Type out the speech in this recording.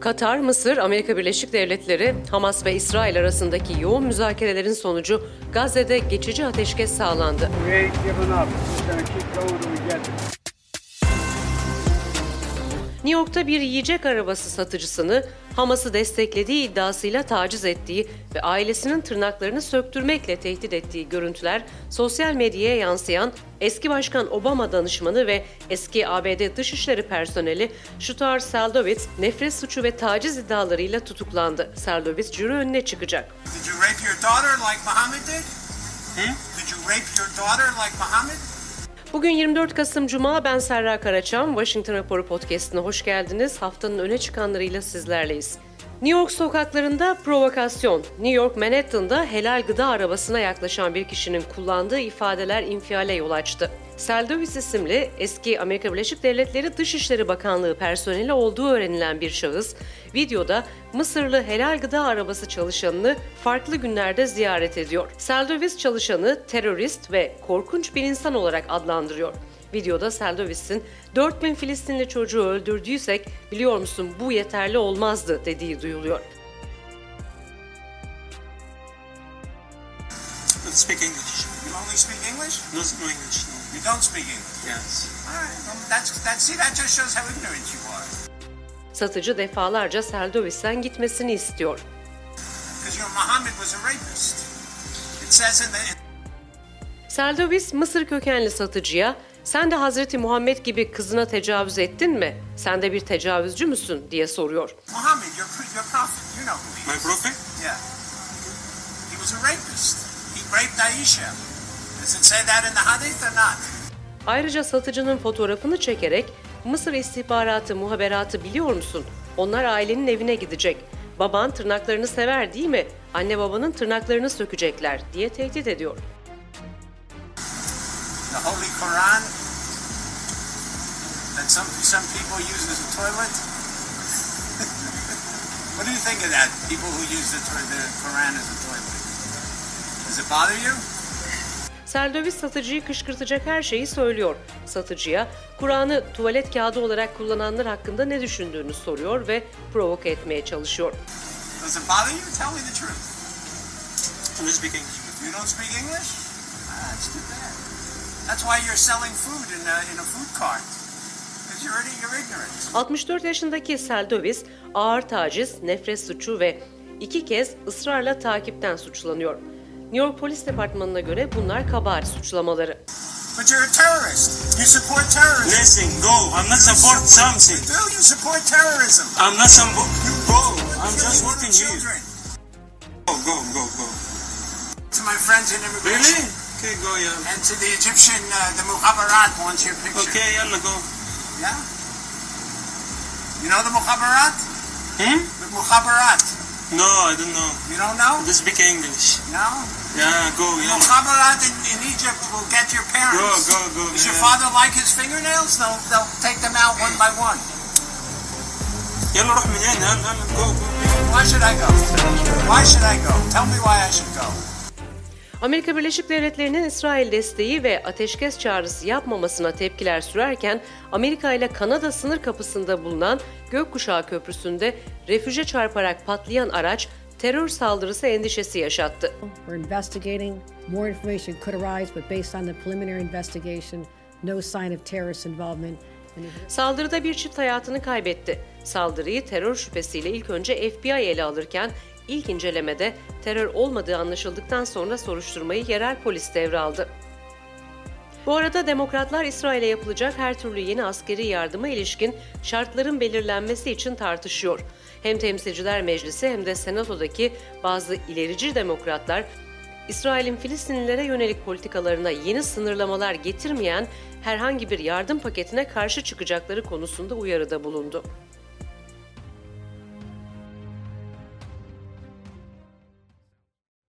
Katar, Mısır, Amerika Birleşik Devletleri, Hamas ve İsrail arasındaki yoğun müzakerelerin sonucu Gazze'de geçici ateşkes sağlandı. New York'ta bir yiyecek arabası satıcısını Hamas'ı desteklediği iddiasıyla taciz ettiği ve ailesinin tırnaklarını söktürmekle tehdit ettiği görüntüler sosyal medyaya yansıyan eski başkan Obama danışmanı ve eski ABD Dışişleri personeli Shutar Seldovitz nefret suçu ve taciz iddialarıyla tutuklandı. Seldovitz jüri önüne çıkacak. Did you rape your daughter like Muhammad did? Hmm? Did you rape your daughter like Muhammad? Bugün 24 Kasım Cuma ben Serra Karaçam. Washington Raporu Podcast'ine hoş geldiniz. Haftanın öne çıkanlarıyla sizlerleyiz. New York sokaklarında provokasyon. New York Manhattan'da helal gıda arabasına yaklaşan bir kişinin kullandığı ifadeler infiale yol açtı. Seldovis isimli eski Amerika Birleşik Devletleri Dışişleri Bakanlığı personeli olduğu öğrenilen bir şahıs, videoda Mısırlı helal gıda arabası çalışanını farklı günlerde ziyaret ediyor. Seldovis çalışanı terörist ve korkunç bir insan olarak adlandırıyor. Videoda Seldovis'in 4000 Filistinli çocuğu öldürdüysek biliyor musun bu yeterli olmazdı dediği duyuluyor. Speak English. You only speak English? No, no English. You don't speak English. Yes. All right. Well, that's that. See, that just shows how ignorant you are. Satıcı defalarca Seldovis'ten gitmesini istiyor. Because you know Muhammad was a rapist. It says in the. Seldovis Mısır kökenli satıcıya sen de Hazreti Muhammed gibi kızına tecavüz ettin mi? Sen de bir tecavüzcü müsün diye soruyor. Muhammad, your your prophet. You know who he My is. prophet? Yeah. He was a rapist. He raped Aisha. Does it say that in the hadith or not? Ayrıca satıcının fotoğrafını çekerek Mısır istihbaratı muhaberatı biliyor musun? Onlar ailenin evine gidecek. Baban tırnaklarını sever değil mi? Anne babanın tırnaklarını sökecekler diye tehdit ediyor. The Holy Quran that some some people use as a toilet. what do you think of that? People who use the, the Quran as a toilet. Does it bother you? Seldovis satıcıyı kışkırtacak her şeyi söylüyor. Satıcıya Kur'an'ı tuvalet kağıdı olarak kullananlar hakkında ne düşündüğünü soruyor ve provoke etmeye çalışıyor. Does it bother you? Tell me the truth. I speak English. You don't speak English? Ah, that's too bad. That's why you're selling food in a, in a food cart. Because you're, you're ignorant. 64 yaşındaki Seldovis ağır taciz, nefret suçu ve iki kez ısrarla takipten suçlanıyor. New York Polis Departmanı'na göre bunlar kabahat suçlamaları. But you're a terrorist. You support terrorism. Listen, go. I'm not support something. Do you support terrorism? I'm not some. Go. I'm just working here. children. Go, go, go, go. To my friends in immigration. Really? Okay, go, yeah. And to the Egyptian, uh, the Mukhabarat wants your picture. Okay, yalla, go. Yeah? You know the Mukhabarat? Hmm? The Mukhabarat. No, I don't know. You don't know? I speak English. No? Yeah, go, The yeah. Mukhabarat in, in Egypt will get your parents. Go, go, go. Does your yeah. father like his fingernails? They'll, they'll take them out one by one. يلا روح من هنا يلا يلا go go Why should I go? Why should I go? Tell me why I should go. Amerika Birleşik Devletleri'nin İsrail desteği ve ateşkes çağrısı yapmamasına tepkiler sürerken Amerika ile Kanada sınır kapısında bulunan Gökkuşağı Köprüsü'nde refüje çarparak patlayan araç terör saldırısı endişesi yaşattı. We're investigating. More information could arise, but based on the preliminary investigation, no sign of terrorist involvement. And if- Saldırıda bir çift hayatını kaybetti. Saldırıyı terör şüphesiyle ilk önce FBI ele alırken ilk incelemede terör olmadığı anlaşıldıktan sonra soruşturmayı yerel polis devraldı. Bu arada demokratlar İsrail'e yapılacak her türlü yeni askeri yardıma ilişkin şartların belirlenmesi için tartışıyor. Hem Temsilciler Meclisi hem de Senato'daki bazı ilerici demokratlar İsrail'in Filistinlilere yönelik politikalarına yeni sınırlamalar getirmeyen herhangi bir yardım paketine karşı çıkacakları konusunda uyarıda bulundu.